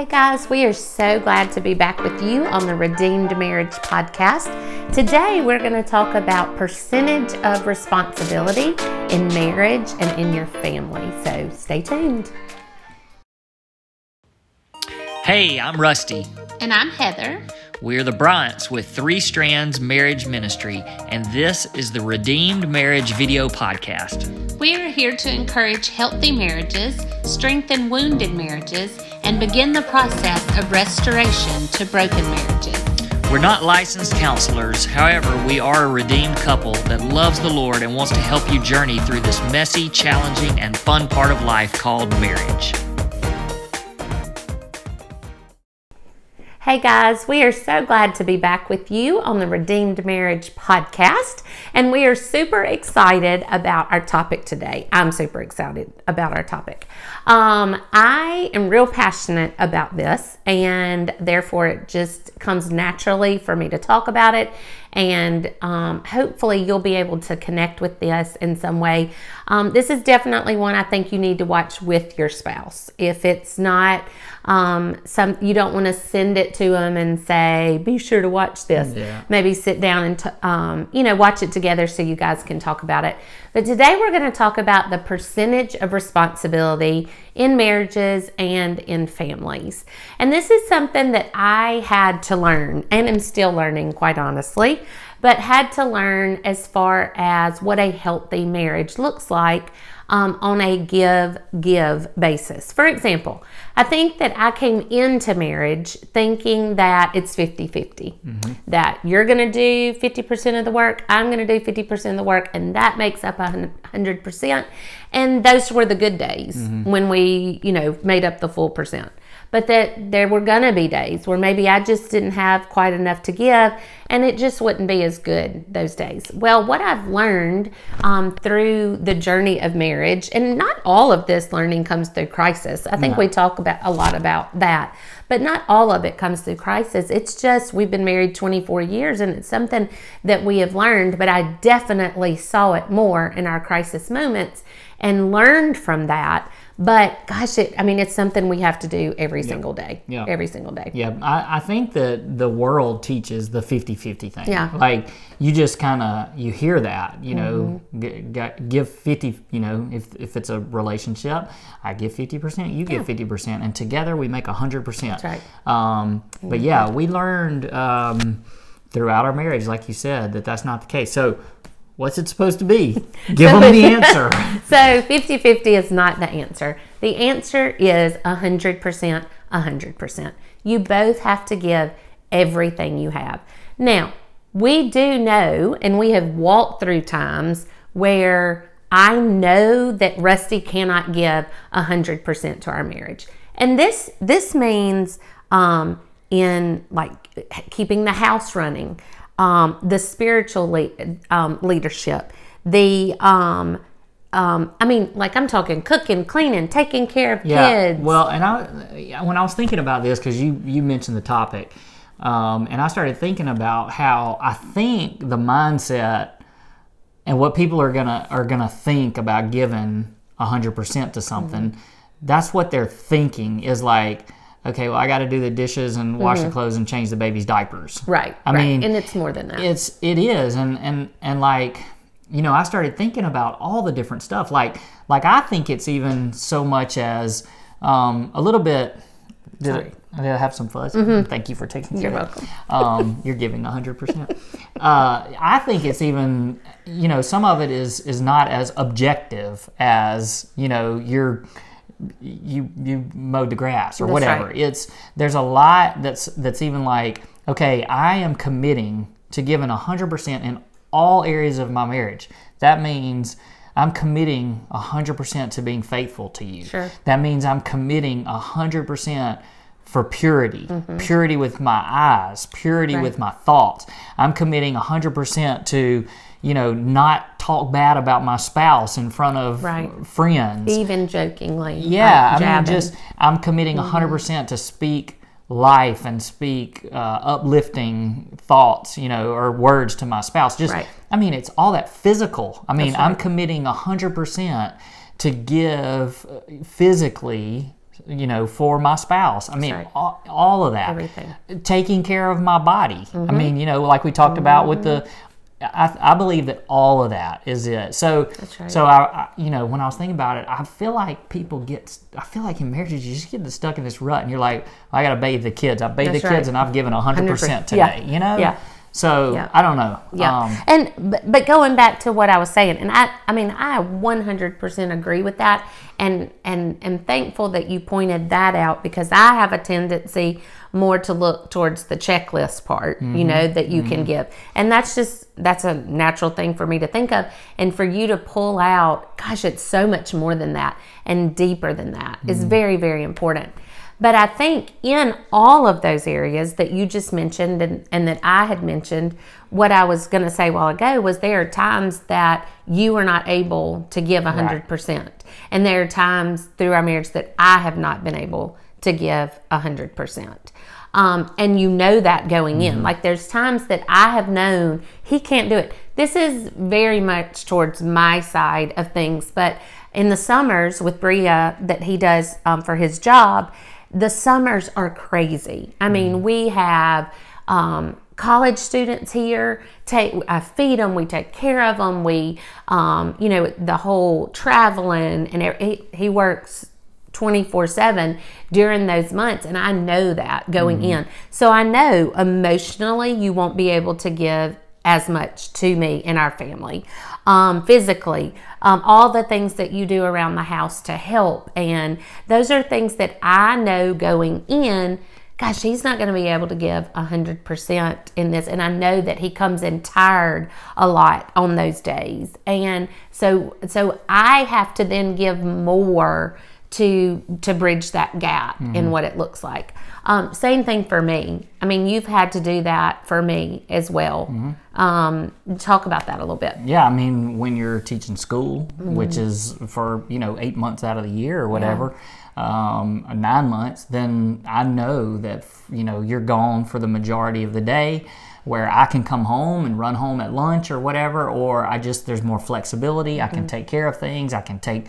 Hey guys, we are so glad to be back with you on the Redeemed Marriage Podcast. Today we're going to talk about percentage of responsibility in marriage and in your family. So stay tuned. Hey, I'm Rusty. And I'm Heather. We're the Bryants with Three Strands Marriage Ministry, and this is the Redeemed Marriage Video Podcast. We are here to encourage healthy marriages, strengthen wounded marriages, and begin the process of restoration to broken marriages. We're not licensed counselors, however, we are a redeemed couple that loves the Lord and wants to help you journey through this messy, challenging, and fun part of life called marriage. Hey guys, we are so glad to be back with you on the Redeemed Marriage Podcast, and we are super excited about our topic today. I'm super excited about our topic. Um, I am real passionate about this, and therefore it just comes naturally for me to talk about it. And um, hopefully, you'll be able to connect with this in some way. Um, this is definitely one I think you need to watch with your spouse. If it's not um, some, you don't want to send it to them and say, "Be sure to watch this." Yeah. Maybe sit down and t- um, you know watch it together so you guys can talk about it. But today we're going to talk about the percentage of responsibility in marriages and in families. And this is something that I had to learn and am still learning, quite honestly, but had to learn as far as what a healthy marriage looks like um, on a give give basis. For example, I think that I came into marriage thinking that it's 50 50, that you're going to do 50% of the work, I'm going to do 50% of the work, and that makes up 100%. And those were the good days when we, you know, made up the full percent but that there were gonna be days where maybe I just didn't have quite enough to give and it just wouldn't be as good those days. Well, what I've learned um, through the journey of marriage, and not all of this learning comes through crisis. I think we talk about a lot about that, but not all of it comes through crisis. It's just we've been married 24 years and it's something that we have learned, but I definitely saw it more in our crisis moments and learned from that. But gosh, it, I mean, it's something we have to do every single day. Yeah. Every single day. Yeah, I, I think that the world teaches the 50-50 thing. Yeah. Like you just kind of you hear that, you know, Mm-hmm. g- give 50, you know, if if it's a relationship, I give 50%, you give 50% and together we make 100%. That's right. Um but yeah, we learned um throughout our marriage like you said that that's not the case. So what's it supposed to be? Give them the answer. So 50 50 is not the answer. The answer is 100%, 100%. You both have to give everything you have. Now, we do know, and we have walked through times where I know that Rusty cannot give 100% to our marriage. And this this means um, in like keeping the house running, um, the spiritual le- um, leadership, the um, um, I mean, like I'm talking cooking, cleaning, taking care of kids. Well, and I when I was thinking about this because you you mentioned the topic, um, and I started thinking about how I think the mindset and what people are gonna are gonna think about giving hundred percent to something. Mm-hmm. That's what they're thinking is like. Okay, well, I got to do the dishes and wash the clothes and change the baby's diapers. Mm-hmm. right. I right. mean, and it's more than that. it's it is and and and like you know i started thinking about all the different stuff like like i think it's even so much as um, a little bit did, Sorry. I, did I have some fuzz thank you for taking care You're of welcome. um, you're giving 100% uh, i think it's even you know some of it is is not as objective as you know you're you you mowed the grass or That's whatever right. it's there's a lot that's that's even like okay i am committing to giving 100% in all areas of my marriage that means i'm committing 100% to being faithful to you Sure. that means i'm committing 100% for purity Mm-hmm. purity with my eyes purity with my thoughts i'm committing 100% to you know not talk bad about my spouse in front of Right. friends Even jokingly. yeah, like I mean. Mm-hmm. just I'm committing 100% to speak life and speak uh, uplifting thoughts, you know, or words to my spouse. Just, Right. I mean, it's all that physical. I mean, That's I'm committing 100% to give uh, physically you know, for my spouse. I mean, right. all, all of that. Everything. Taking care of my body. Mm-hmm. I mean, you know, like we talked about with the. I, I believe that all of that is it. So, right. so I, I, you know, when I was thinking about it, I feel like people get, I feel like in marriages you just get stuck in this rut, and you're like, I got to bathe the kids. I bathe the kids, and I've given hundred percent 100%. today. Yeah. You know. Yeah. So Yeah. I don't know. Yeah. Um, and but, but going back to what I was saying, and I I mean I 100% agree with that, and and am thankful that you pointed that out because I have a tendency more to look towards the checklist part, you mm-hmm. know, that you can mm-hmm. give, and that's just that's a natural thing for me to think of, and for you to pull out, gosh, it's so much more than that and deeper than that is mm-hmm. very very important. But I think in all of those areas that you just mentioned and, and that I had mentioned, what I was going to say a while ago was there are times that you are not able to give 100%. And there are times through our marriage that I have not been able to give 100%. Um, and you know that going in. Like there's times that I have known he can't do it. This is very much towards my side of things, but in the summers with Bria that he does um, for his job, the summers are crazy. I mean, we have um, college students here. Take I feed them. We take care of them. We, um, you know, the whole traveling and it, he works 24 7 during those months and i know that going in. So i know emotionally you won't be able to give as much to me and our family. Um, physically um, all the things that you do around the house to help and those are things that i know going in gosh he's not going to be able to give 100% in this and i know that he comes in tired a lot on those days. And so so i have to then give more to to bridge that gap in what it looks like. Um, same thing for me. I mean, you've had to do that for me as well. Um, talk about that a little bit. Yeah, I mean, when you're teaching school, which is for you know eight months out of the year or whatever, um, nine months, then I know that you know you're gone for the majority of the day. Where I can come home and run home at lunch or whatever, or I just there's more flexibility. I can take care of things. I can take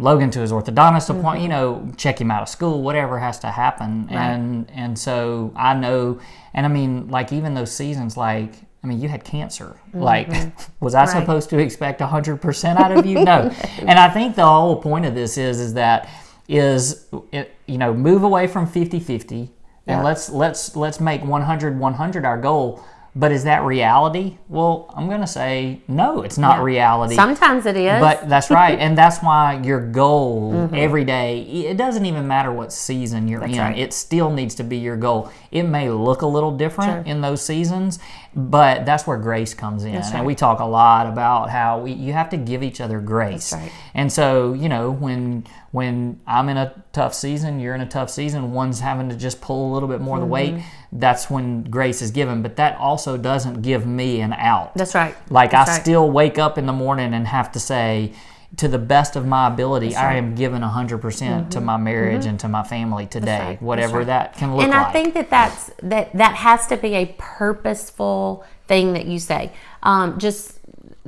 Logan to his orthodontist appointment, you mm-hmm. know, check him out of school, whatever has to happen. And and so I know and I mean, like even those seasons like I mean, you had cancer. Mm-hmm. Like, was I Right. supposed to expect 100% out of you? No. and I think the whole point of this is is that is it, you know, move away from 50-50 and let's let's let's make 100 100 our goal. But is that reality? Well, I'm going to say no, it's not reality. Sometimes it is. But that's right, and that's why your goal Mm-hmm. every day. It doesn't even matter what season you're in; right. it still needs to be your goal. It may look a little different in those seasons, but that's where grace comes in. And we talk a lot about how we you have to give each other grace. That's right. And so you know when when I'm in a tough season, you're in a tough season. One's having to just pull a little bit more of the weight. Mm-hmm. That's when grace is given. But that also doesn't give me an out. That's right. Like That's I right. still wake up in the morning and have to say, to the best of my ability, I right. am giving 100% to my marriage and to my family today, Mm-hmm. right. Whatever right. that can look and like. And I think that that's that that has to be a purposeful thing that you say. Um, just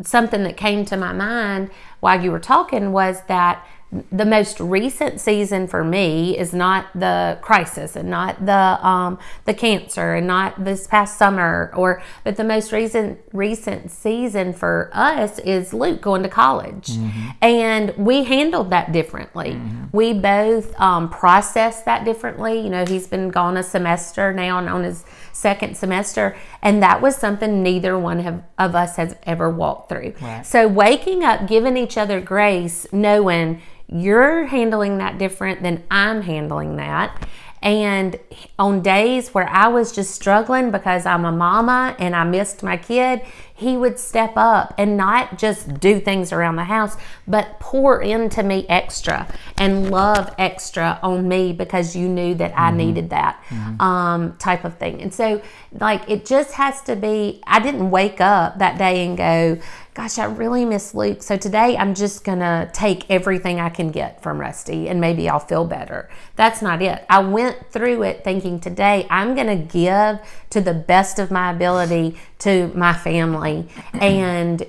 something that came to my mind while you were talking was that the most recent season for me is not the crisis and not the um, the cancer and not this past summer or but the most recent recent season for us is Luke going to college. And we handled that differently. We both um, processed that differently. You know he's been gone a semester now and on his second semester. And that was something neither one have, of us has ever walked through. Right. so waking up giving each other grace knowing you're handling that different than I'm handling that. And on days where I was just struggling because I'm a mama and I missed my kid, he would step up and not just do things around the house, but pour into me extra and love extra on me because you knew that I needed that um, type of thing. And so, like, it just has to be, I didn't wake up that day and go, gosh, I really miss Luke. So today I'm just going to take everything I can get from Rusty and maybe I'll feel better. That's not it. I went through it thinking today I'm going to give to the best of my ability to my family. And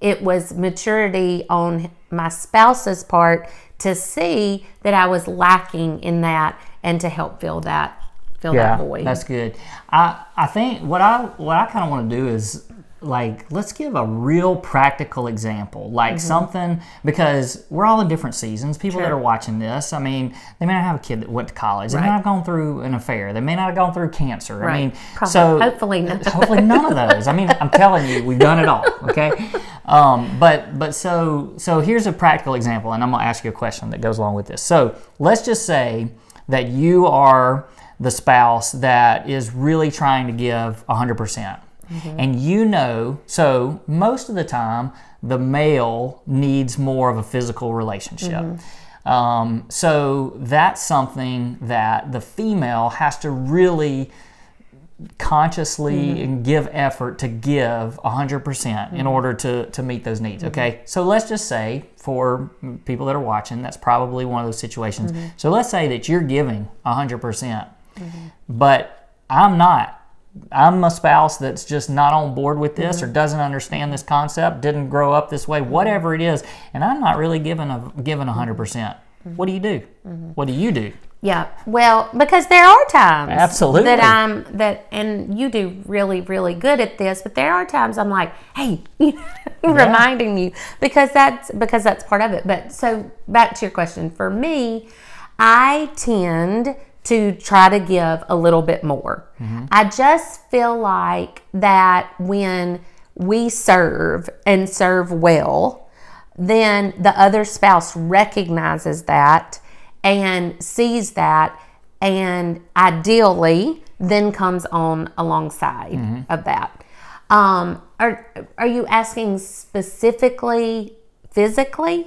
it was maturity on my spouse's part to see that I was lacking in that and to help fill that fill that void. That's good. I I think what I what I kind of want to do is like let's give a real practical example, like Mm-hmm. something because we're all in different seasons. People that are watching this, I mean, they may not have a kid that went to college. right. They may not have gone through an affair. They may not have gone through cancer. I Right. mean, Probably- so hopefully none of hopefully none of those. I mean, I'm telling you, we've done it all. Okay, um, but but so so here's a practical example, and I'm gonna ask you a question that goes along with this. So let's just say that you are the spouse that is really trying to give 100 percent. And you know, so most of the time, the male needs more of a physical relationship. Mm-hmm. Um, so that's something that the female has to really consciously mm-hmm. and give effort to give 100% in order to, to meet those needs. Okay. So let's just say for people that are watching, that's probably one of those situations. So let's say that you're giving 100%, percent but I'm not. I'm a spouse that's just not on board with this or mm-hmm. doesn't understand this concept, didn't grow up this way, whatever it is, and I'm not really giving a giving 100%. Mm-hmm. What do you do? Mm-hmm. What do you do? Yeah. Well, because there are times Absolutely. that I'm that and you do really really good at this, but there are times I'm like, "Hey, reminding you because that's because that's part of it." But so back to your question, for me, I tend to try to give a little bit more. I just feel like that when we serve and serve well, then the other spouse recognizes that and sees that and ideally then comes on alongside of that. Um, are, are you asking specifically physically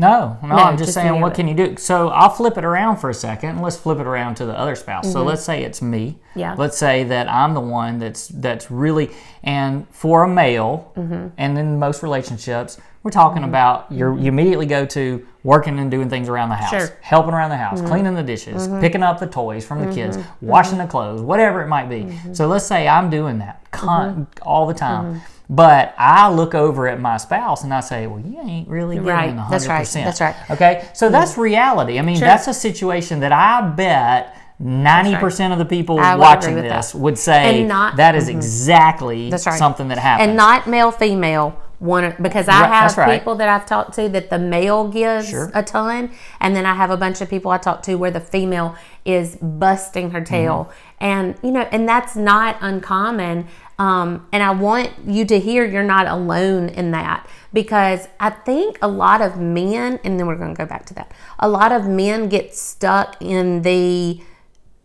No, no, No, I'm just saying, what can you do? So I'll flip it around for a second. and Let's flip it around to the other spouse. So let's say it's me. Mm-hmm. Yeah. Let's say that I'm the one that's that's really, and for a male, Mm-hmm. and in most relationships, we're talking mm-hmm. about you're you immediately go to working and doing things around the house, Sure. Mm-hmm. helping around the house, mm-hmm. cleaning the dishes, mm-hmm. picking up the toys from the kids, washing the clothes, whatever it might be. Mm-hmm. So let's say I'm doing that con- all the time. But I look over at my spouse and I say, "Well, you ain't really giving Right. 100%." That's right. That's right. Okay, so that's reality. I mean, Sure. that's a situation that I bet ninety percent of the people watching this that. would say not- that is exactly That's right. something that happens. and not male female one because I Right, have right. people that I've talked to that the male gives Sure. a ton, and then I have a bunch of people I talk to where the female is busting her tail, Mm-hmm. and you know, and that's not uncommon. Um, and I want you to hear you're not alone in that because I think a lot of men, and then we're going to go back to that. A lot of men get stuck in the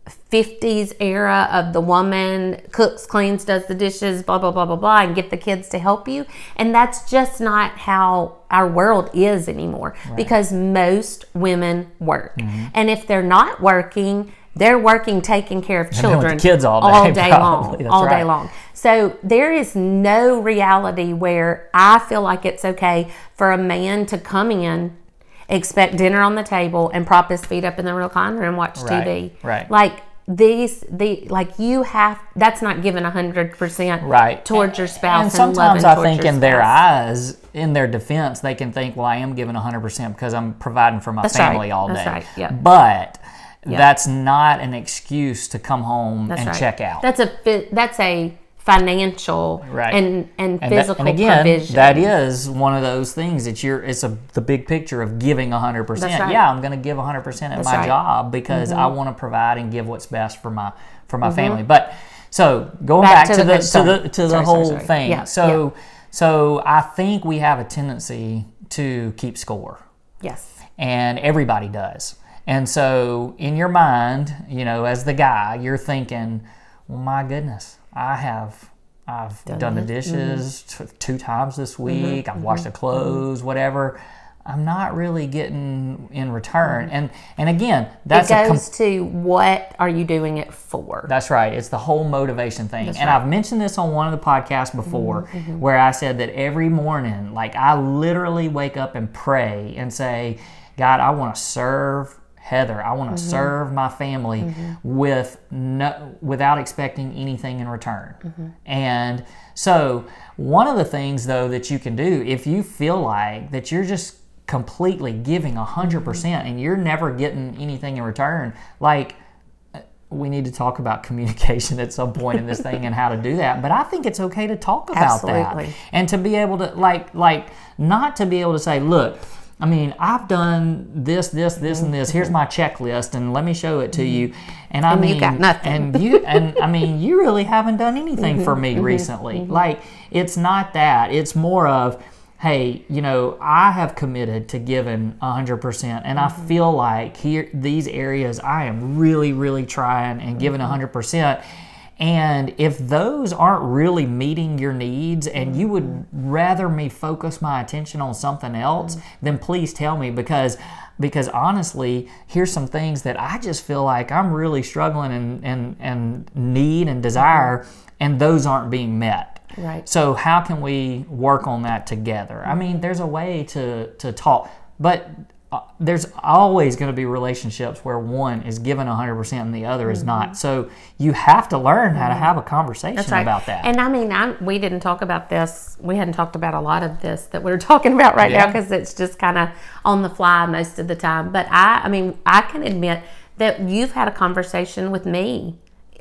50s era of the woman cooks, cleans, does the dishes, blah, blah, blah, blah, blah, and get the kids to help you. And that's just not how our world is anymore because most women work. Mm-hmm. And if they're not working, they're working taking care of children kids all day, long. probably. That's All day right. long. So there is no reality where I feel like it's okay for a man to come in, expect dinner on the table, and prop his feet up in the recliner and watch Right, TV. right. Like these, the like you have. That's not given a hundred percent right towards your spouse. And sometimes I think in their eyes, in their defense, they can think, "Well, I am giving a 100 percent because I'm providing for my That's right. family all day." Right. Yeah. But that's not an excuse to come home That's and right. check out. That's a that's a financial Right. and and, And, that- physical and again, provision. that is one of those things that you're. It's a the big picture of giving hundred percent. Right. Yeah, I'm going to give hundred percent at That's my right. Mm-hmm. job because I want to provide and give what's best for my for my family. But so going back, Back to to, the the, to the to the Sorry, sorry, whole sorry. thing. Yeah, so so I think we have a tendency to keep score yes. and everybody does. And so, in your mind, you know, as the guy, you're thinking, "Well, my goodness, I have, I've done, the dishes Mm-hmm. t- two times this week. I've washed the clothes, whatever. I'm not really getting in return." And and again, that's Mm-hmm. it a com- goes to what are you doing it for? that's right. It's the whole motivation thing. and right. Mm-hmm, I've mentioned this on one of the podcasts before where I said that every morning, like I literally wake up and pray and say, God, I want to serve Heather. I want to Mm-hmm. serve my family with no without expecting anything in return. Mm-hmm. And so one of the things though that you can do if you feel like that you're just completely giving 100% and you're never getting anything in return, like uh, we need to talk about communication at some point in this thing and how to do that. But I think it's okay to talk about Absolutely. that and to be able to like like not to be able to say, look, I mean, I've done this, this, this, and this. Here's mm-hmm. my checklist, and let me show it to mm-hmm. you. And I And you mean, got nothing. and you, and I mean, you really haven't done anything for mm-hmm. me recently. Like, it's not that. It's more of, hey, you know, I have committed to giving 100%, and I feel like here, these areas, I am really, really trying and giving 100%. And if those aren't really meeting your needs and you would mm-hmm. rather me focus my attention on something else, mm-hmm. then please tell me because because honestly, here's some things that I just feel like I'm really struggling and and, and need and mm-hmm. desire and those aren't being met. Right. So how can we work on that together? I mean, there's a way to to talk, but there's always going to be relationships where one is given 100% and the other is not. So you have to learn how to have a conversation Mm-hmm. Right. about that. And I mean, I'm, we didn't talk about this. We hadn't talked about a lot of this that we're talking about right now because it's just kind of on the fly most of the time. But I, I mean, I can admit that you've had a conversation with me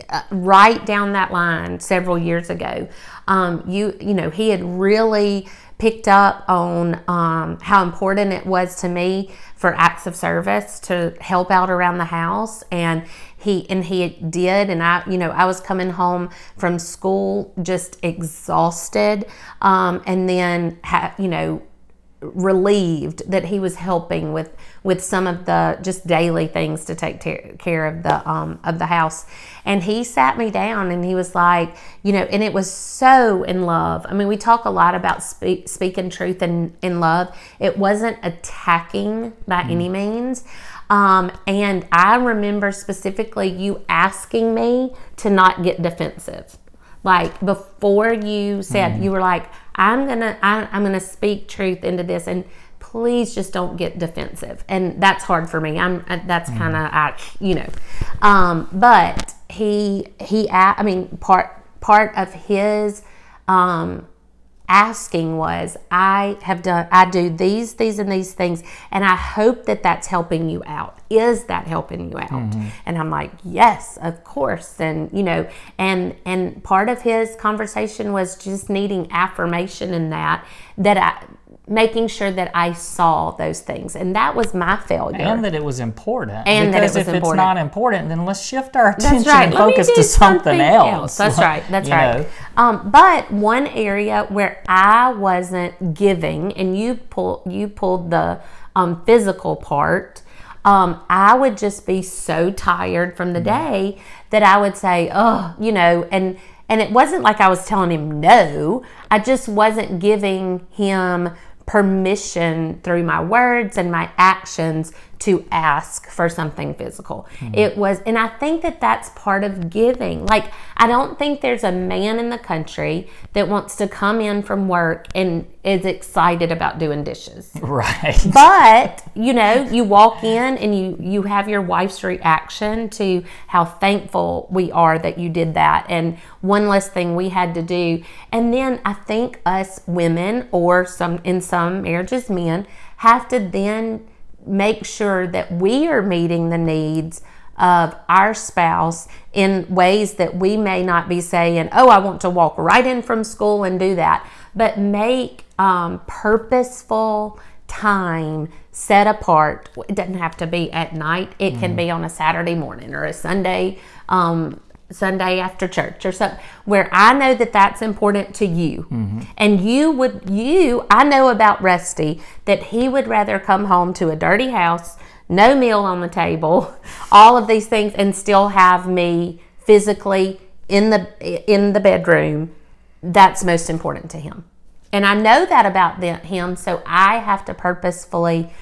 uh, right down that line several years ago. Um, you, you know, he had really picked up on um, how important it was to me for acts of service to help out around the house. And he and he did. And i you know i was coming home from school just exhausted. Um, and then ha- you know relieved that he was helping with with some of the just daily things to take ta- care of the um of the house. And he sat me down and he was like you know and it was so in love. I mean we talk a lot about speak, speaking truth in in love. It wasn't attacking by any means. Um, and i remember specifically you asking me to not get defensive. Like before you said you were like i'm gonna I, i'm gonna speak truth into this and please just don't get defensive. And that's hard for me. I'm uh, that's kind of i you know. Um but he he i mean part part of his um asking was i have done i do these these and these things and i hope that that's helping you out. Is that helping you out? Mm-hmm. And i'm like yes of course. And you know and and part of his conversation was just needing affirmation in that that i making sure that i saw those things and that was my failure and that it was important. And that it because was if important. it's not important, then let's shift our attention right. and Let focus to something, else. That's right. That's You right. Um, but one area where I wasn't giving, and you pull you pulled the um, physical part. Um, I would just be so tired from the Mm-hmm. day that I would say, "Oh, you know," and and it wasn't like I was telling him no. I just wasn't giving him permission through my words and my actions to ask for something physical. Hmm. It was, and I think that that's part of giving. Like, I don't think there's a man in the country that wants to come in from work and is excited about doing dishes. Right. But you know, you walk in and you you have your wife's reaction to how thankful we are that you did that, and one less thing we had to do. And then I think us women, or some in some marriages, men, have to then make sure that we are meeting the needs of our spouse in ways that we may not be saying, "Oh, I want to walk right in from school and do that," but make um, purposeful time set apart. It doesn't have to be at night. It can be on a Saturday morning or a Sunday. Um, Sunday after church or something where I know that that's important to you. Mm-hmm. And you would, you, I know about Rusty that he would rather come home to a dirty house, no meal on the table, all of these things, and still have me physically in the in the bedroom. That's most important to him. And I know that about the, him, so I have to purposefully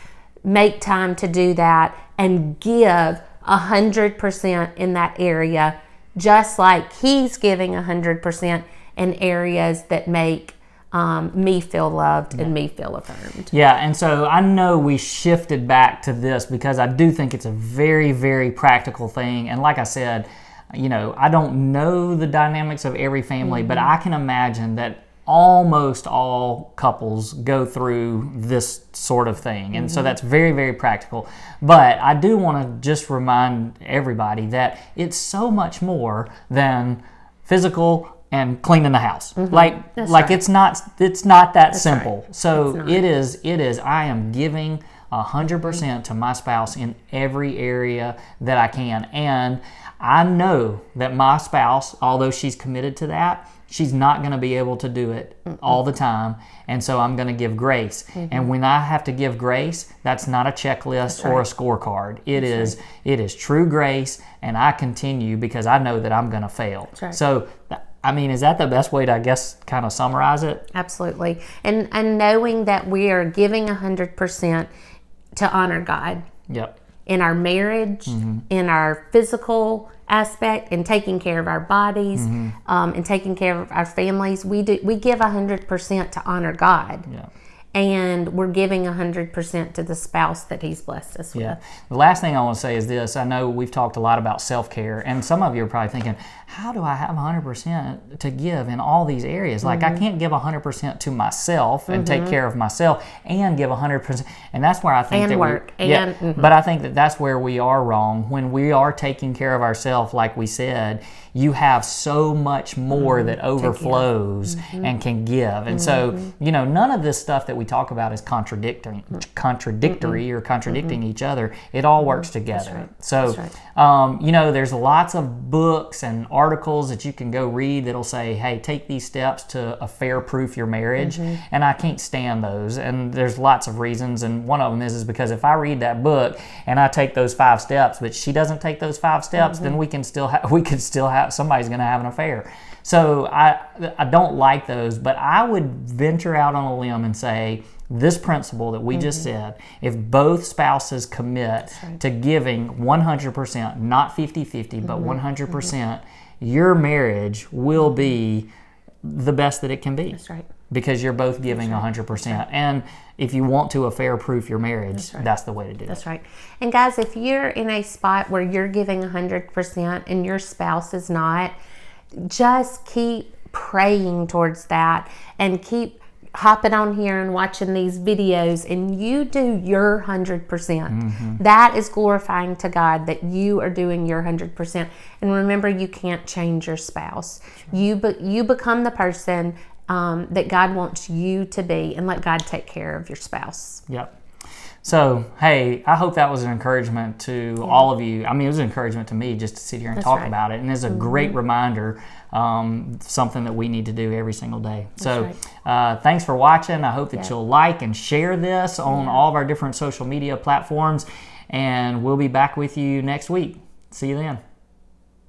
make time to do that and give a hundred percent in that area, just like he's giving a hundred percent in areas that make um, me feel loved and me feel affirmed. Yeah, and so I know we shifted back to this because I do think it's a very, very practical thing. And like I said, you know, I don't know the dynamics of every family, but I can imagine that almost all couples go through this sort of thing. And so that's very, very practical. But I do want to just remind everybody that it's so much more than physical and cleaning the house. Like That's like right. it's not it's not that simple. right. So it is it is I am giving a hundred percent to my spouse in every area that I can. And I know that my spouse, although she's committed to that, she's not going to be able to do it all the time. And so I'm going to give grace. And when I have to give grace, that's not a checklist or a scorecard. It is it is true grace and I continue because I know that I'm going to fail. right. So I mean, is that the best way to I guess kind of summarize it? Absolutely. And and knowing that we are giving 100% to honor God Yep. in our marriage, Mm-hmm. in our physical aspect, and taking care of our bodies, Mm-hmm. um, and taking care of our families. We do we give 100% to honor God. Yeah. And we're giving 100% to the spouse that He's blessed us with. Yeah. The last thing I want to say is this. I know we've talked a lot about self care, and some of you are probably thinking, how do I have 100% to give in all these areas? Like, Mm-hmm. I can't give 100% to myself and take care of myself and give 100%. And that's where I think And that work, We, yeah, and- mhm. But I think that that's where we are wrong. When we are taking care of ourselves, like we said, you have so much more Mm-hmm. that overflows and can give. And so, Mm-hmm. you know, none of this stuff that we talk about is contradictory, contradictory or contradicting each other. It all works together. So, That's um, you know, there's lots of books and articles that you can go read that'll say, hey, take these steps to a fair proof your marriage. And I can't stand those. And there's lots of reasons. And one of them is, is because if I read that book and I take those five steps, but she doesn't take those five steps, then we can still have, we could still have, somebody's going to have an affair. So I, I don't like those, but I would venture out on a limb and say, this principle that we just mm-hmm. said, if both spouses commit to giving 100%, not 50 50, but mm-hmm. 100%, percent your marriage will mm-hmm. be the best that it can be. That's right. Because you're both giving 100%. And if you want to affair proof your marriage, that's, the way to do That's it. That's right. And guys, if you're in a spot where you're giving 100% and your spouse is not, just keep praying towards that and keep hopping on here and watching these videos and you do your 100%. percent That is glorifying to God that you are doing your 100%. And remember you can't change your spouse. You be, you become the person um, that God wants you to be and let God take care of your spouse. Yep. So, hey, I hope that was an encouragement to all of you. I mean, it was an encouragement to me just to sit here and talk right. about it. And it's a great reminder, um, something that we need to do every single day. so, right. uh, thanks for watching. I hope that Yeah. you'll like and share this on all of our different social media platforms. And we'll be back with you next week. See you then.